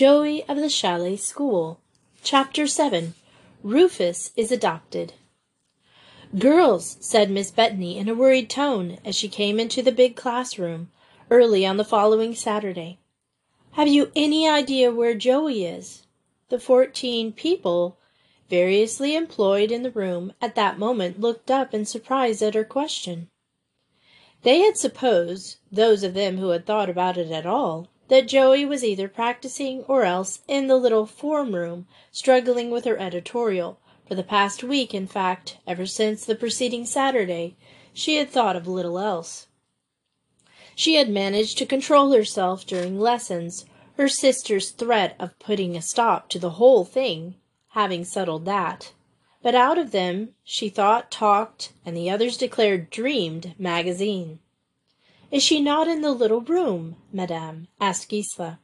Joey of the Chalet School. Chapter 7 Rufus is Adopted. Girls, said Miss Bettany in a worried tone as she came into the big classroom early on the following Saturday, have you any idea where Joey is? The fourteen people variously employed in the room at that moment looked up in surprise at her question. They had supposed, those of them who had thought about it at all, that Joey was either practicing or else in the little form room struggling with her editorial. For the past week, in fact, ever since the preceding Saturday, she had thought of little else. She had managed to control herself during lessons, her sister's threat of putting a stop to the whole thing having settled that. But out of them she thought, talked, and the others declared dreamed magazine. Is she not in the little room, madame? asked Gisela.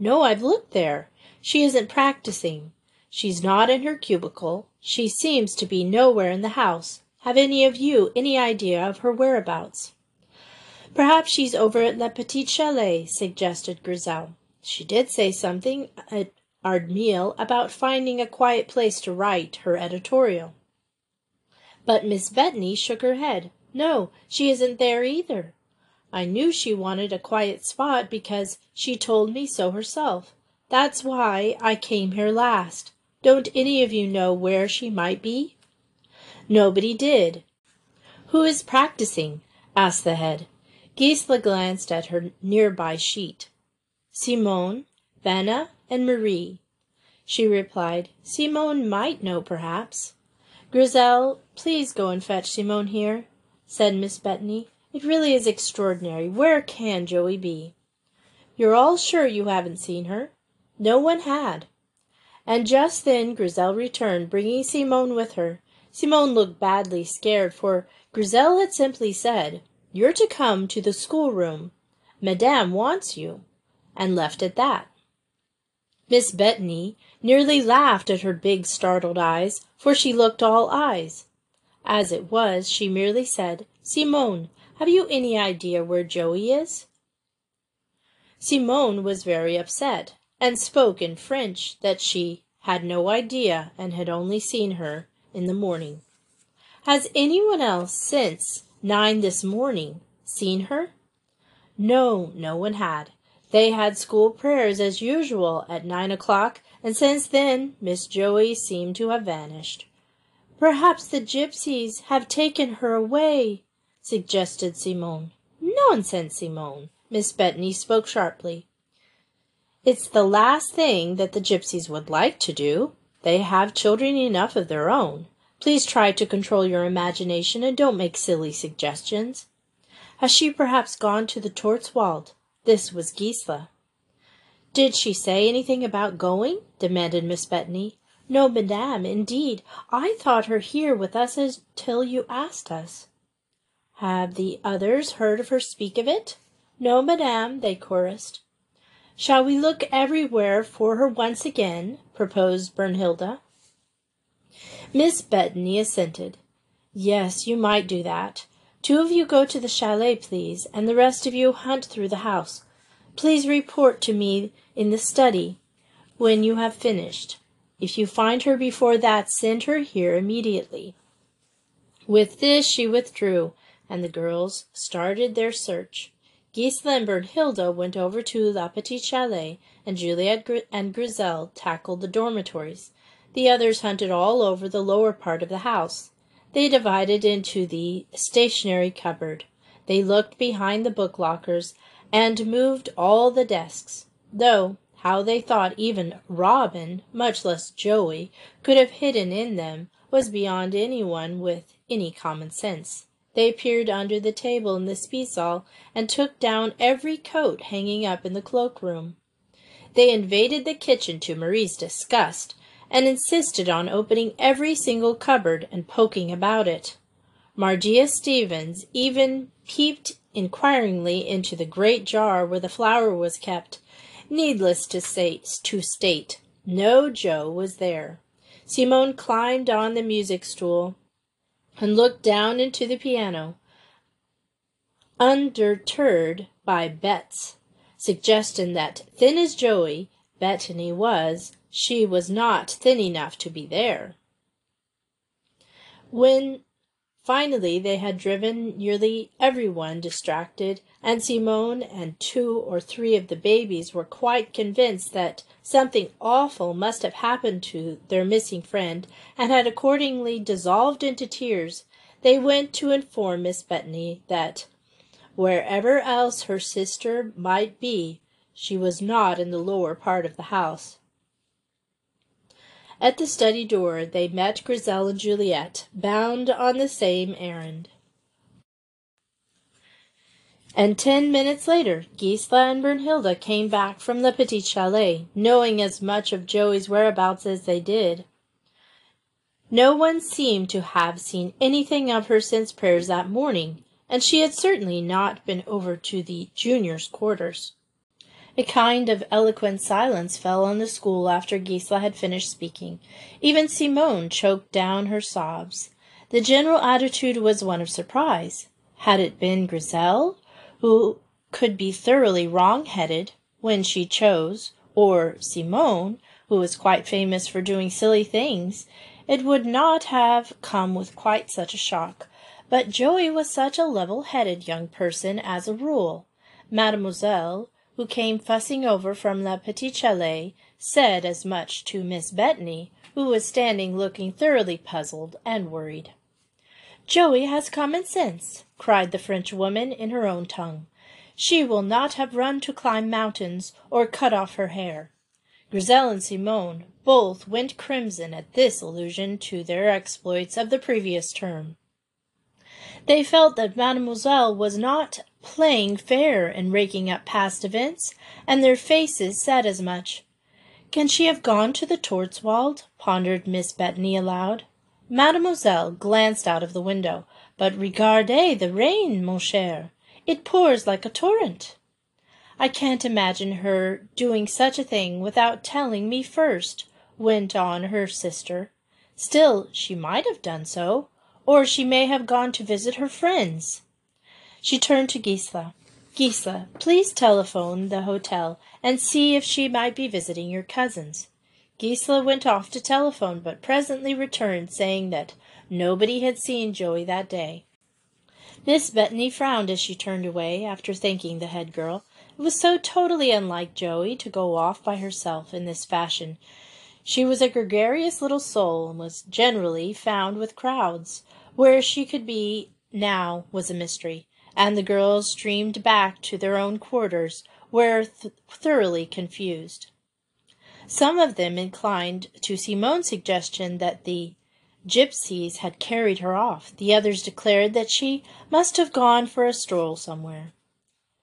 No, I've looked there. She isn't practicing. She's not in her cubicle. She seems to be nowhere in the house. Have any of you any idea of her whereabouts? Perhaps she's over at Le Petit Chalet, suggested Grizel. She did say something at our meal about finding a quiet place to write her editorial. But Miss Bettany shook her head. No, she isn't there either. I knew she wanted a quiet spot because she told me so herself. That's why I came here last. Don't any of you know where she might be? Nobody did. Who is practicing? asked the head. Gisela glanced at her nearby sheet. Simone, Vanna, and Marie. She replied, Simone might know, perhaps. Grizel, please go and fetch Simone here, said Miss Bettany. It really is extraordinary. Where can Joey be? You're all sure you haven't seen her? No one had. And just then Grizel returned, bringing Simone with her. Simone looked badly scared, for Grizel had simply said, You're to come to the schoolroom. Madame wants you, and left at that. Miss Bettany nearly laughed at her big startled eyes, for she looked all eyes. As it was, she merely said, Simone, have you any idea where Joey is? Simone was very upset, and spoke in French that she had no idea and had only seen her in the morning. Has anyone else since nine this morning seen her? No, no one had. They had school prayers as usual at nine o'clock, and since then Miss Joey seemed to have vanished. Perhaps the gypsies have taken her away, suggested Simone. Nonsense, Simone. Miss Bettany spoke sharply. It's the last thing that the gypsies would like to do. They have children enough of their own. Please try to control your imagination and don't make silly suggestions. Has she perhaps gone to the Tortswald? This was Gisela. Did she say anything about going? demanded Miss Bettany. No, madame, indeed. I thought her here with us until you asked us. Have the others heard of her speak of it? No, madame, they chorused. Shall we look everywhere for her once again? proposed Brunhilde. Miss Bettany assented. Yes, you might do that. Two of you go to the chalet, please, and the rest of you hunt through the house. Please report to me in the study when you have finished. If you find her before that, send her here immediately. With this she withdrew, and the girls started their search. Gisela and Brunhilde went over to La Petite Chalet, and Juliet and Grizel tackled the dormitories. The others hunted all over the lower part of the house. They divided into the stationery cupboard. They looked behind the book lockers and moved all the desks, though how they thought even Robin, much less Joey, could have hidden in them was beyond anyone with any common sense. They peered under the table in the Speisesaal and took down every coat hanging up in the cloakroom. They invaded the kitchen to Marie's disgust and insisted on opening every single cupboard and poking about it. Margia Stevens even peeped inquiringly into the great jar where the flour was kept. Needless to say, to state, no Joe was there. Simone climbed on the music stool and looked down into the piano, undeterred by Bet's suggestion that, thin as Joey, Bettany was, she was not thin enough to be there. When finally they had driven nearly everyone distracted, and Simone and two or three of the babies were quite convinced that something awful must have happened to their missing friend, and had accordingly dissolved into tears, they went to inform Miss Bettany that wherever else her sister might be, she was not in the lower part of the house. At the study door they met Grizel and Juliet, bound on the same errand. And ten minutes later, Gisela and Brunhilde came back from the Petit Chalet, knowing as much of Joey's whereabouts as they did. No one seemed to have seen anything of her since prayers that morning, and she had certainly not been over to the juniors' quarters. A kind of eloquent silence fell on the school after Gisela had finished speaking. Even Simone choked down her sobs. The general attitude was one of surprise. Had it been Grizel, who could be thoroughly wrong-headed when she chose, or Simone, who was quite famous for doing silly things, it would not have come with quite such a shock. But Joey was such a level-headed young person as a rule. Mademoiselle, who came fussing over from La Petite Chalet, said as much to Miss Bettany, who was standing looking thoroughly puzzled and worried. Joey has common sense, cried the Frenchwoman in her own tongue. She will not have run to climb mountains or cut off her hair. Grizel and Simone both went crimson at this allusion to their exploits of the previous term. They felt that Mademoiselle was not playing fair in raking up past events, and their faces said as much. Can she have gone to the Tortswald? pondered Miss Bettany aloud. Mademoiselle glanced out of the window. But regardez the rain, mon cher. It pours like a torrent. I can't imagine her doing such a thing without telling me first, went on her sister. Still, she might have done so or she may have gone to visit her friends. She turned to Gisela. Gisela, please telephone the hotel and see if she might be visiting your cousins. Gisela went off to telephone, but presently returned, saying that nobody had seen Joey that day. Miss Bettany frowned as she turned away, after thanking the head girl. It was so totally unlike Joey to go off by herself in this fashion. She was a gregarious little soul, and was generally found with crowds. Where she could be now was a mystery, and the girls streamed back to their own quarters, where th- thoroughly confused. Some of them inclined to Simone's suggestion that the gypsies had carried her off. The others declared that she must have gone for a stroll somewhere.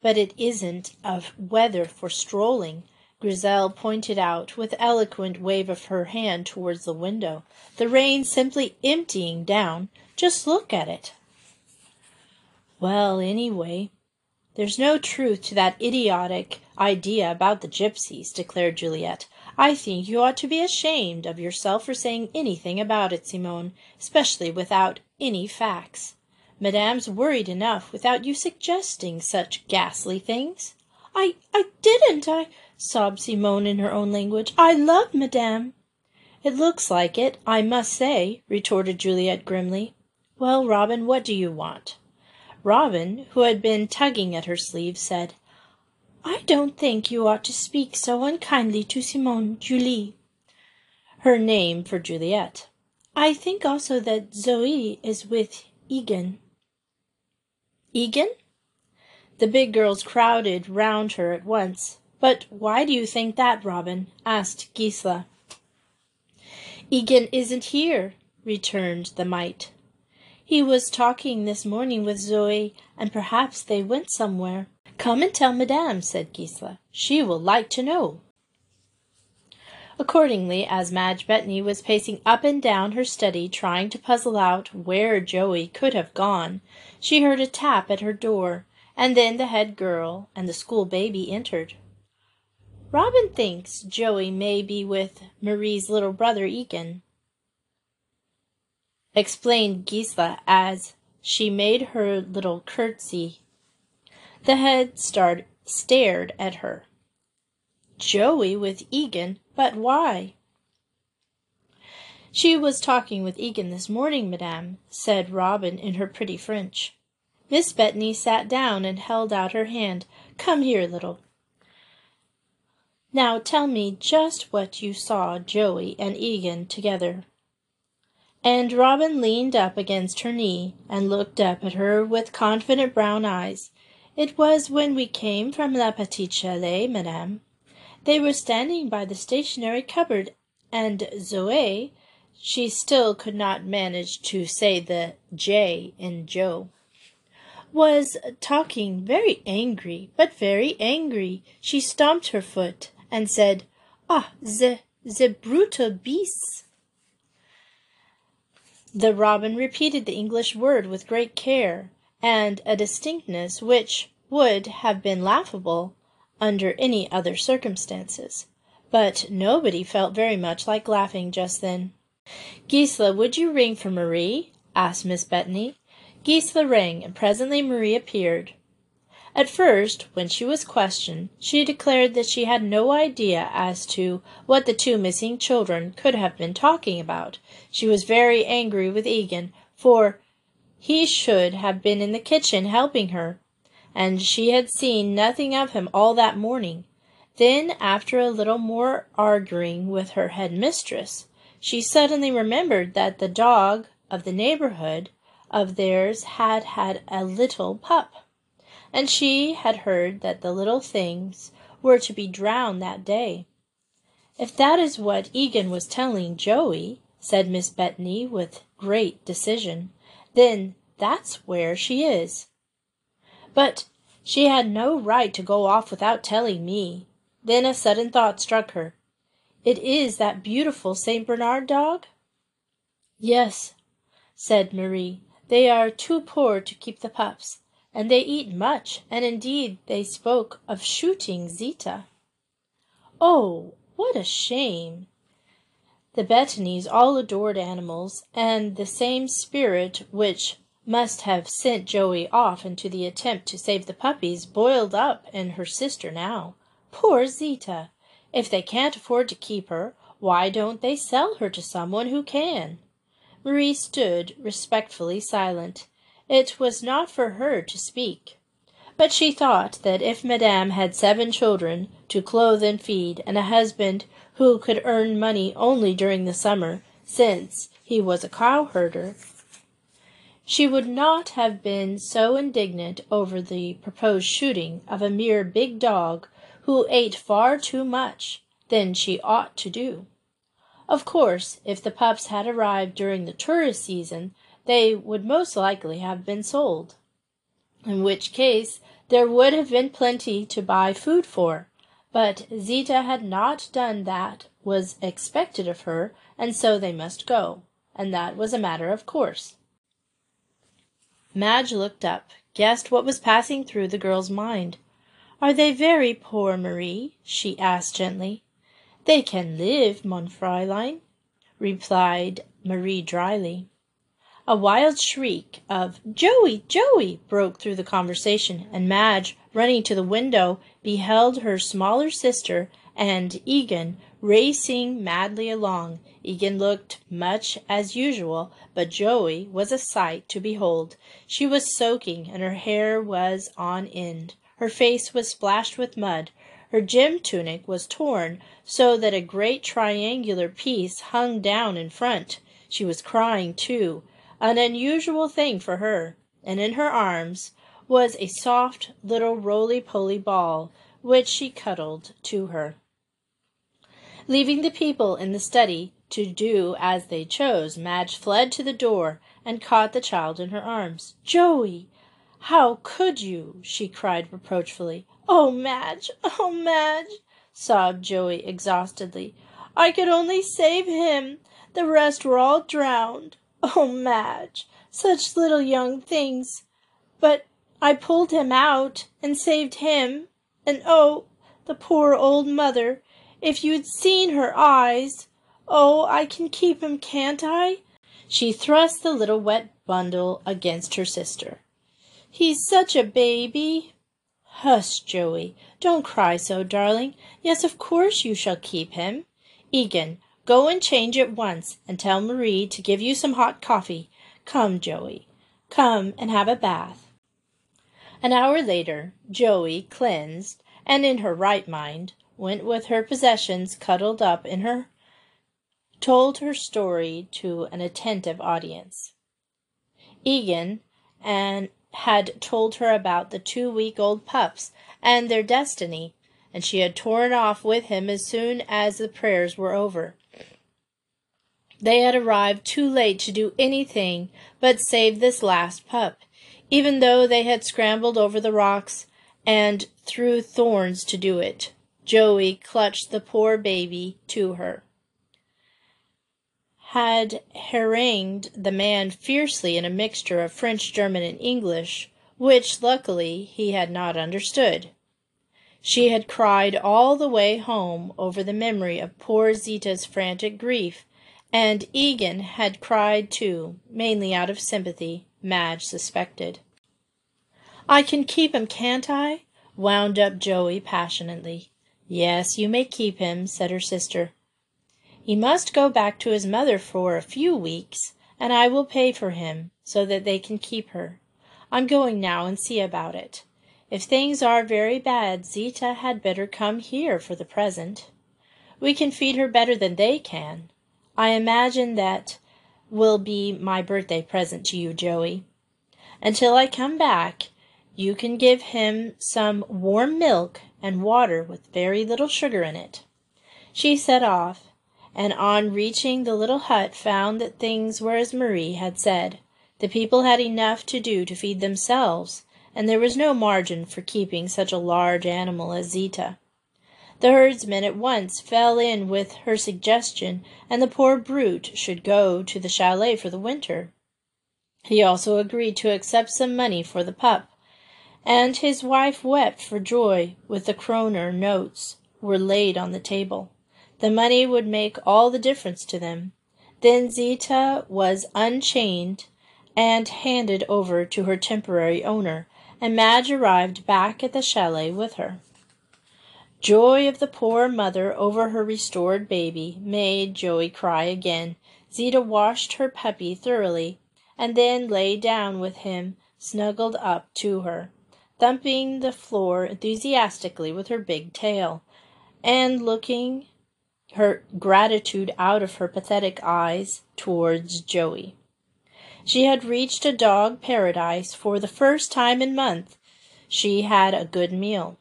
But it isn't of weather for strolling, Grizel pointed out with eloquent wave of her hand towards the window, the rain simply emptying down just look at it. Well, anyway, there's no truth to that idiotic idea about the gypsies, declared Juliet. I think you ought to be ashamed of yourself for saying anything about it, Simone, especially without any facts. Madame's worried enough without you suggesting such ghastly things. I I didn't, I sobbed Simone in her own language. I love Madame. It looks like it, I must say, retorted Juliet grimly. Well, Robin, what do you want? Robin, who had been tugging at her sleeve, said, I don't think you ought to speak so unkindly to Simone Julie, her name for Juliet. I think also that Zoe is with Egan. Egan? The big girls crowded round her at once. But why do you think that, Robin? asked Gisela. Egan isn't here, returned the mite. He was talking this morning with Zoe, and perhaps they went somewhere. Come and tell Madame, said Gisela. She will like to know. Accordingly, as Madge Bettany was pacing up and down her study trying to puzzle out where Joey could have gone, she heard a tap at her door, and then the head girl and the school baby entered. Robin thinks Joey may be with Marie's little brother Egan explained Gisela as she made her little curtsy. The head start, stared at her. Joey with Egan, but why? She was talking with Egan this morning, madame, said Robin in her pretty French. Miss Bettany sat down and held out her hand. Come here, little. Now tell me just what you saw Joey and Egan together. And Robin leaned up against her knee and looked up at her with confident brown eyes. It was when we came from La Petite Chalet, madame. They were standing by the stationery cupboard, and Zoe, she still could not manage to say the J in Joe, was talking very angry, but very angry. She stomped her foot and said, Ah, the, the brutal beasts! The robin repeated the English word with great care and a distinctness which would have been laughable under any other circumstances. But nobody felt very much like laughing just then. Gisela, would you ring for Marie? asked Miss Bettany. Gisela rang, and presently Marie appeared. At first, when she was questioned, she declared that she had no idea as to what the two missing children could have been talking about. She was very angry with Egan, for he should have been in the kitchen helping her, and she had seen nothing of him all that morning. Then, after a little more arguing with her head mistress, she suddenly remembered that the dog of the neighborhood of theirs had had a little pup, and she had heard that the little things were to be drowned that day. If that is what Egan was telling Joey, said Miss Bettany with great decision, then that's where she is. But she had no right to go off without telling me. Then a sudden thought struck her. It is that beautiful St. Bernard dog? Yes, said Marie. They are too poor to keep the pups, and they eat much, and indeed they spoke of shooting Zita. Oh, what a shame! The Bettanys all adored animals, and the same spirit which must have sent Joey off into the attempt to save the puppies boiled up in her sister now. Poor Zita! If they can't afford to keep her, why don't they sell her to someone who can? Marie stood respectfully silent. It was not for her to speak. But she thought that if Madame had seven children to clothe and feed, and a husband who could earn money only during the summer, since he was a cowherder, she would not have been so indignant over the proposed shooting of a mere big dog who ate far too much than she ought to do. Of course, if the pups had arrived during the tourist season, they would most likely have been sold, in which case there would have been plenty to buy food for. But Zita had not done that was expected of her, and so they must go, and that was a matter of course. Madge looked up, guessed what was passing through the girl's mind. Are they very poor, Marie? she asked gently. They can live, mon Fräulein, replied Marie dryly. A wild shriek of Joey, Joey broke through the conversation, and Madge, running to the window, beheld her smaller sister and Egan racing madly along. Egan looked much as usual, but Joey was a sight to behold. She was soaking, and her hair was on end. Her face was splashed with mud. Her gym tunic was torn so that a great triangular piece hung down in front. She was crying, too, an unusual thing for her, and in her arms was a soft little roly-poly ball, which she cuddled to her. Leaving the people in the study to do as they chose, Madge fled to the door and caught the child in her arms. Joey! How could you? she cried reproachfully. Oh, Madge! Oh, Madge! sobbed Joey exhaustedly. I could only save him. The rest were all drowned. Oh, Madge! Such little young things. But I pulled him out and saved him. And oh, the poor old mother! If you'd seen her eyes! Oh, I can keep him, can't I?" She thrust the little wet bundle against her sister. "He's such a baby." Hush, Joey. Don't cry so, darling. Yes, of course you shall keep him. Egan, go and change at once, and tell Marie to give you some hot coffee. Come, Joey. Come and have a bath. An hour later, Joey, cleansed, and in her right mind, went with her possessions cuddled up in her, told her story to an attentive audience. Egan and had told her about the two week old pups and their destiny, and she had torn off with him as soon as the prayers were over. They had arrived too late to do anything but save this last pup, even though they had scrambled over the rocks and through thorns to do it. Joey clutched the poor baby to her. Had harangued the man fiercely in a mixture of French, German, and English, which luckily he had not understood. She had cried all the way home over the memory of poor Zita's frantic grief, and Egan had cried too, mainly out of sympathy, Madge suspected. I can keep him, can't I? wound up Joey passionately. Yes, you may keep him, said her sister. He must go back to his mother for a few weeks, and I will pay for him, so that they can keep her. I'm going now and see about it. If things are very bad, Zita had better come here for the present. We can feed her better than they can. I imagine that will be my birthday present to you, Joey. Until I come back, you can give him some warm milk and water with very little sugar in it. She set off, and on reaching the little hut found that things were as Marie had said. The people had enough to do to feed themselves, and there was no margin for keeping such a large animal as Zita. The herdsman at once fell in with her suggestion, and the poor brute should go to the chalet for the winter. He also agreed to accept some money for the pup, and his wife wept for joy with the kroner notes were laid on the table. The money would make all the difference to them. Then Zita was unchained and handed over to her temporary owner, and Madge arrived back at the chalet with her. Joy of the poor mother over her restored baby made Joey cry again. Zita washed her puppy thoroughly, and then lay down with him, snuggled up to her thumping the floor enthusiastically with her big tail, and looking her gratitude out of her pathetic eyes towards Joey. She had reached a dog paradise for the first time in months. She had a good meal.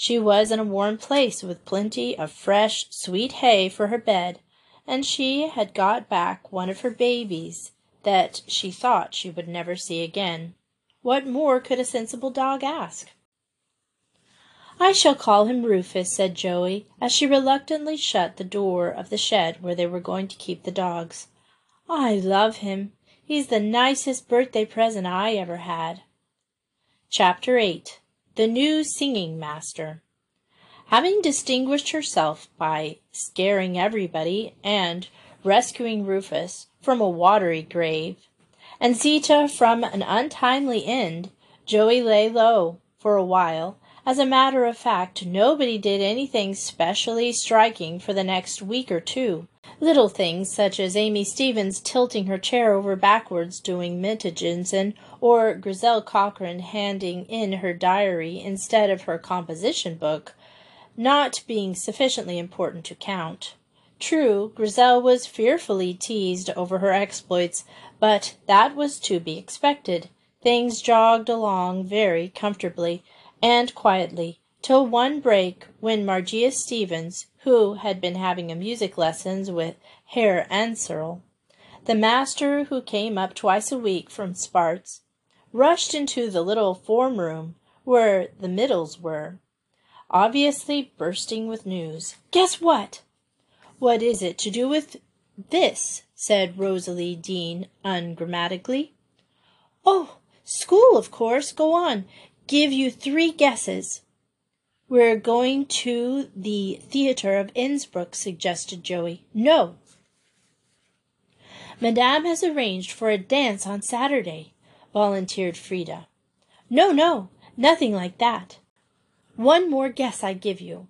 She was in a warm place with plenty of fresh, sweet hay for her bed, and she had got back one of her babies that she thought she would never see again. What more could a sensible dog ask? I shall call him Rufus, said Joey, as she reluctantly shut the door of the shed where they were going to keep the dogs. I love him. He's the nicest birthday present I ever had. Chapter 8 The New Singing Master Having distinguished herself by scaring everybody and rescuing Rufus from a watery grave, and Zita from an untimely end, Joey lay low for a while. As a matter of fact, nobody did anything specially striking for the next week or two. Little things such as Amy Stevens tilting her chair over backwards doing Mittagessen, or Grizel Cochrane handing in her diary instead of her composition book, not being sufficiently important to count. True, Grizel was fearfully teased over her exploits, but that was to be expected. Things jogged along very comfortably and quietly till one break when Margia Stevens, who had been having a music lessons with Herr Anserl, the master who came up twice a week from Spärtz, rushed into the little form room where the middles were, obviously bursting with news. Guess what? What is it to do with this? said Rosalie Dene ungrammatically. Oh, school, of course. Go on. Give you three guesses. We're going to the theater of Innsbruck, suggested Joey. No. Madame has arranged for a dance on Saturday, volunteered Frieda. No, no, nothing like that. One more guess I give you.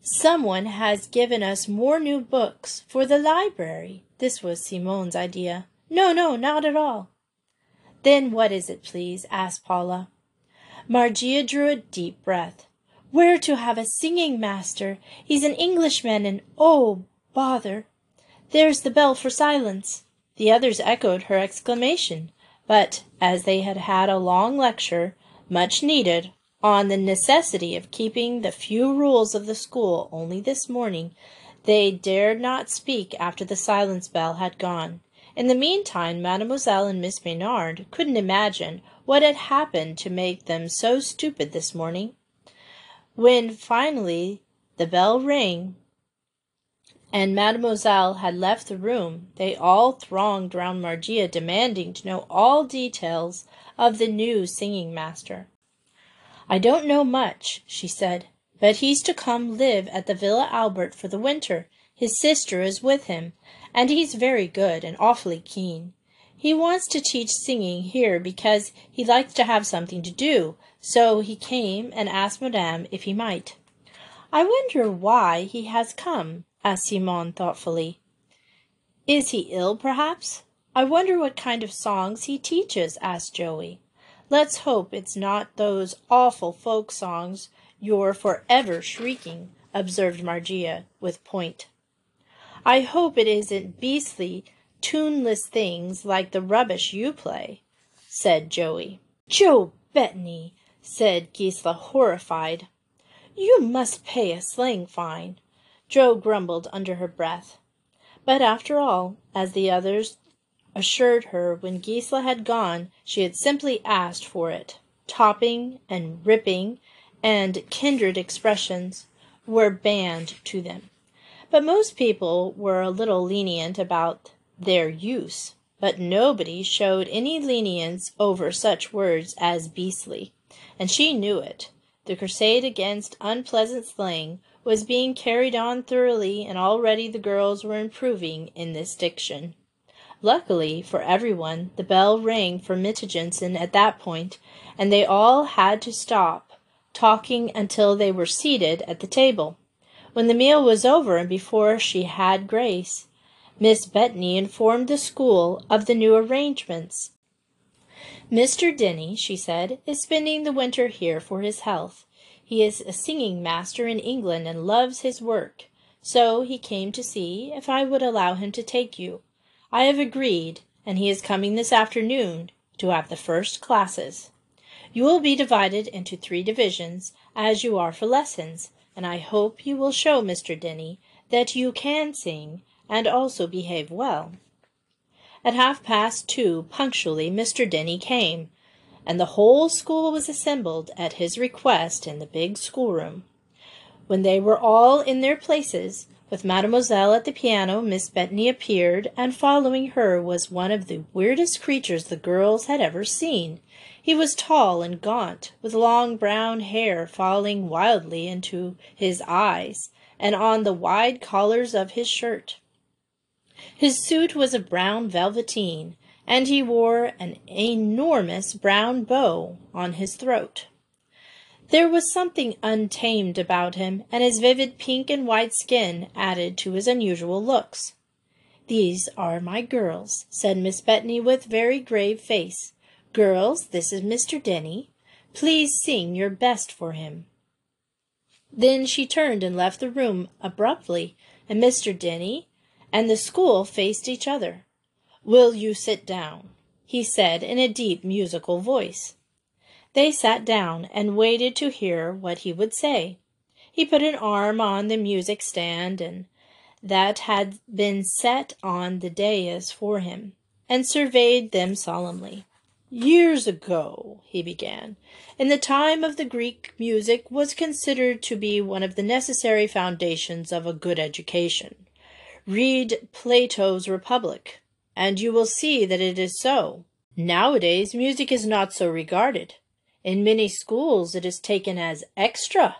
Someone has given us more new books for the library. This was Simone's idea. No, no, not at all. Then what is it, please? asked Paula. Margia drew a deep breath. We're to have a singing master. He's an Englishman, and oh, bother. There's the bell for silence. The others echoed her exclamation, but as they had had a long lecture, much needed, on the necessity of keeping the few rules of the school only this morning, they dared not speak after the silence bell had gone. In the meantime, Mademoiselle and Miss Maynard couldn't imagine what had happened to make them so stupid this morning. When finally the bell rang and Mademoiselle had left the room, they all thronged round Margia, demanding to know all details of the new singing master. I don't know much, she said, but he's to come live at the Villa Albert for the winter. His sister is with him, and he's very good and awfully keen. He wants to teach singing here because he likes to have something to do, so he came and asked Madame if he might. I wonder why he has come, asked Simon thoughtfully. Is he ill, perhaps? I wonder what kind of songs he teaches, asked Joey. Let's hope it's not those awful folk songs you're forever shrieking, observed Margia with point. I hope it isn't beastly, tuneless things like the rubbish you play, said Joey. Joe Bettany, said Gisela, horrified. You must pay a slang fine. Jo grumbled under her breath. But after all, as the others assured her when Gisela had gone she had simply asked for it. Topping and ripping and kindred expressions were banned to them. But most people were a little lenient about their use, but nobody showed any lenience over such words as beastly, and she knew it. The crusade against unpleasant slang was being carried on thoroughly, and already the girls were improving in this diction. Luckily for everyone, the bell rang for Mittagessen at that point, and they all had to stop talking until they were seated at the table. When the meal was over and before she had grace, Miss Bettany informed the school of the new arrangements. Mr. Denny, she said, is spending the winter here for his health. He is a singing master in England and loves his work, so he came to see if I would allow him to take you. I have agreed, and he is coming this afternoon to have the first classes. You will be divided into three divisions, as you are for lessons, and I hope you will show Mr. Denny that you can sing and also behave well. At half past two punctually Mr. Denny came, and the whole school was assembled at his request in the big schoolroom. When they were all in their places, with Mademoiselle at the piano, Miss Bettany appeared, and following her was one of the weirdest creatures the girls had ever seen. He was tall and gaunt, with long brown hair falling wildly into his eyes and on the wide collars of his shirt. His suit was of brown velveteen, and he wore an enormous brown bow on his throat. There was something untamed about him, and his vivid pink and white skin added to his unusual looks. These are my girls, said Miss Bettany with very grave face. Girls, this is Mr. Denny. Please sing your best for him. Then she turned and left the room abruptly, and Mr. Denny and the school faced each other. Will you sit down? he said in a deep musical voice. They sat down and waited to hear what he would say. He put an arm on the music stand and that had been set on the dais for him, and surveyed them solemnly. Years ago, he began, in the time of the Greek music was considered to be one of the necessary foundations of a good education. Read Plato's Republic, and you will see that it is so. Nowadays, music is not so regarded. In many schools, it is taken as extra.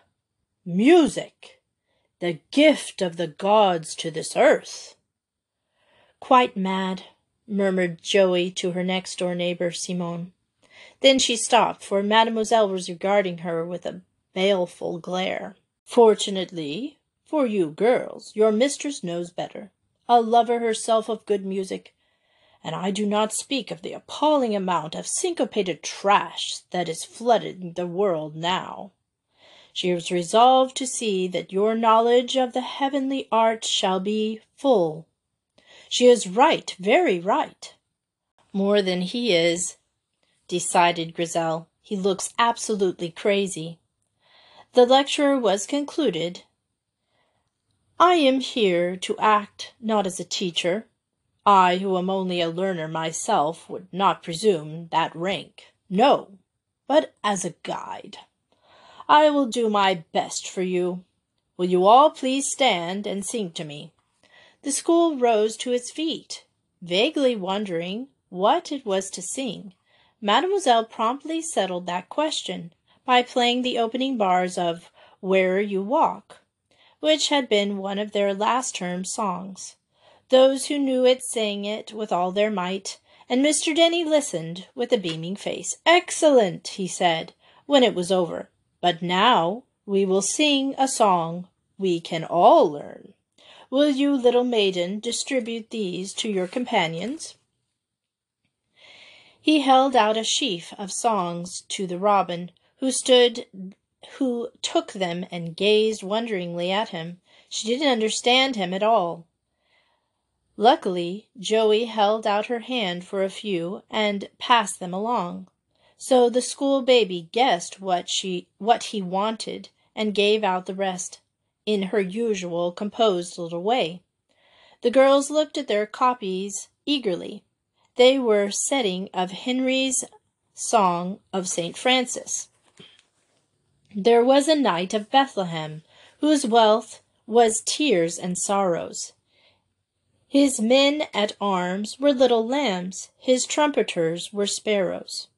Music, the gift of the gods to this earth. Quite mad, murmured Joey to her next door neighbor, Simone. Then she stopped, for Mademoiselle was regarding her with a baleful glare. Fortunately for you girls, your mistress knows better. A lover herself of good music, and I do not speak of the appalling amount of syncopated trash that is flooding the world now. She is resolved to see that your knowledge of the heavenly art shall be full. She is right, very right. More than he is, decided Grizel. He looks absolutely crazy. The lecture was concluded. I am here to act not as a teacher. I, who am only a learner myself, would not presume that rank. No, but as a guide. I will do my best for you. Will you all please stand and sing to me? The school rose to its feet, vaguely wondering what it was to sing. Mademoiselle promptly settled that question by playing the opening bars of Where You Walk, which had been one of their last term songs. Those who knew it sang it with all their might, and Mr. Denny listened with a beaming face. Excellent, he said, when it was over. But now we will sing a song we can all learn. Will you, little maiden, distribute these to your companions? He held out a sheaf of songs to the robin, who stood who took them and gazed wonderingly at him. She didn't understand him at all. Luckily, Joey held out her hand for a few and passed them along. So the school baby guessed what she what he wanted and gave out the rest in her usual composed little way. The girls looked at their copies eagerly. They were setting of Henry's Song of St. Francis. There was a knight of Bethlehem, whose wealth was tears and sorrows. His men at arms were little lambs, his trumpeters were sparrows.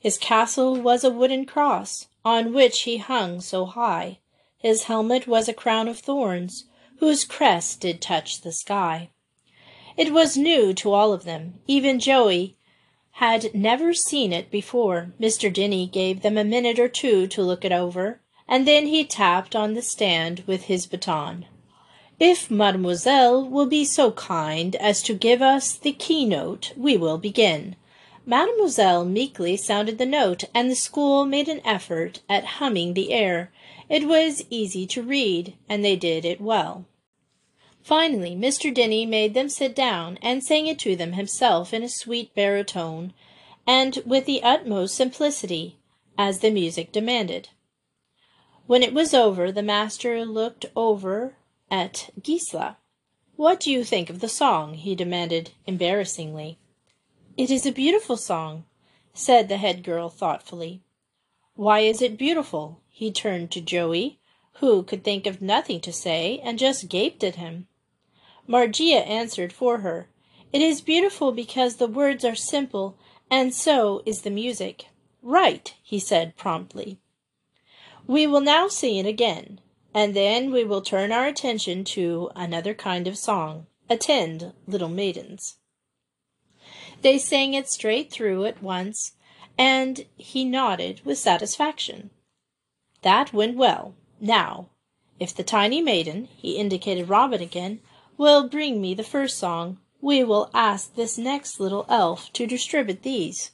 His castle was a wooden cross, on which he hung so high. His helmet was a crown of thorns, whose crest did touch the sky. It was new to all of them. Even Joey had never seen it before. Mr. Denny gave them a minute or two to look it over, and then he tapped on the stand with his baton. If mademoiselle will be so kind as to give us the keynote, we will begin. Mademoiselle meekly sounded the note, and the school made an effort at humming the air. It was easy to read, and they did it well. Finally, Mr. Denny made them sit down and sang it to them himself in a sweet baritone, and with the utmost simplicity, as the music demanded. When it was over, the master looked over at Gisela. What do you think of the song? he demanded embarrassingly. It is a beautiful song, said the head girl thoughtfully. Why is it beautiful? He turned to Joey, who could think of nothing to say and just gaped at him. Margia answered for her. It is beautiful because the words are simple, and so is the music. Right, he said promptly. We will now sing it again, and then we will turn our attention to another kind of song. Attend, little maidens. They sang it straight through at once, and he nodded with satisfaction. That went well. Now, if the tiny maiden, he indicated Robin again, will bring me the first song, we will ask this next little elf to distribute these.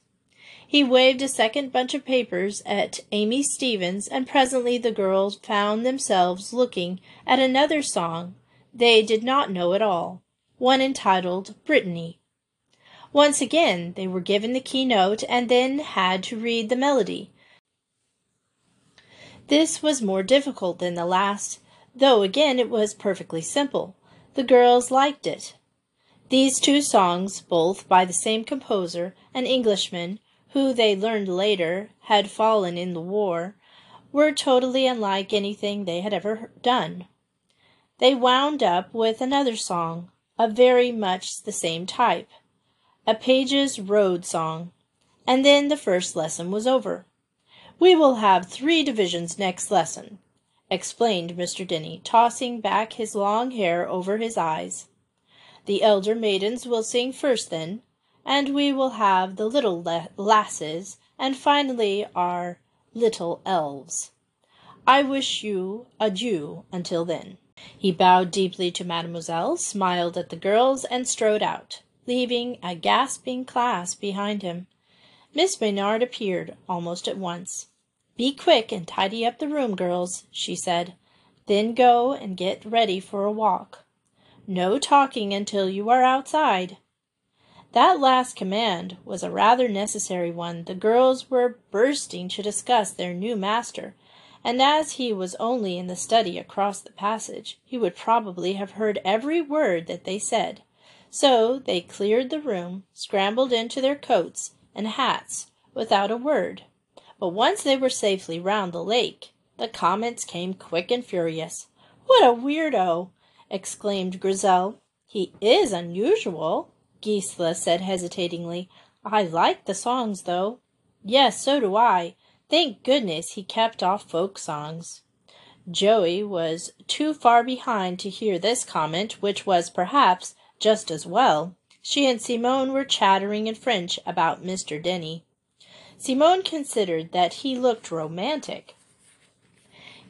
He waved a second bunch of papers at Amy Stevens, and presently the girls found themselves looking at another song they did not know at all, one entitled Brittany. Once again, they were given the keynote and then had to read the melody. This was more difficult than the last, though again it was perfectly simple. The girls liked it. These two songs, both by the same composer, an Englishman, who they learned later had fallen in the war, were totally unlike anything they had ever done. They wound up with another song, of very much the same type a Page's Road song, and then the first lesson was over. We will have three divisions next lesson, explained Mr. Denny, tossing back his long hair over his eyes. The elder maidens will sing first then, and we will have the little lasses, and finally our little elves. I wish you adieu until then. He bowed deeply to Mademoiselle, smiled at the girls, and strode out, leaving a gasping class behind him. Miss Maynard appeared almost at once. Be quick and tidy up the room, girls, she said. Then go and get ready for a walk. No talking until you are outside. That last command was a rather necessary one. The girls were bursting to discuss their new master, and as he was only in the study across the passage, he would probably have heard every word that they said. So they cleared the room, scrambled into their coats and hats without a word. But once they were safely round the lake, the comments came quick and furious. What a weirdo! exclaimed Grizel. He is unusual, Gisela said hesitatingly. I like the songs, though. Yes, so do I. Thank goodness he kept off folk songs. Joey was too far behind to hear this comment, which was perhaps just as well. She and Simone were chattering in French about Mr. Denny. Simone considered that he looked romantic.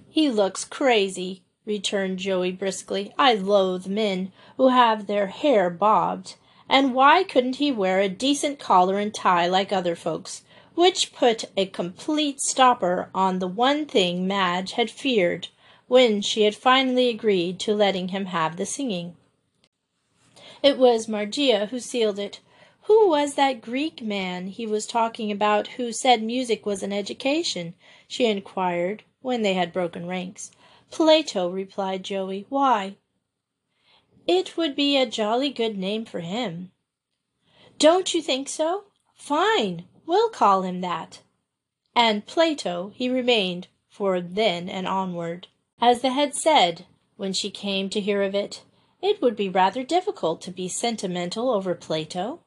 He looks crazy, returned Joey briskly. I loathe men who have their hair bobbed. And why couldn't he wear a decent collar and tie like other folks? which put a complete stopper on the one thing Madge had feared when she had finally agreed to letting him have the singing. It was Margia who sealed it. Who was that Greek man he was talking about who said music was an education? she inquired when they had broken ranks. Plato, replied Joey. Why? It would be a jolly good name for him. Don't you think so? Fine! We'll call him that. And Plato he remained for then and onward. As the head said, when she came to hear of it, it would be rather difficult to be sentimental over Plato.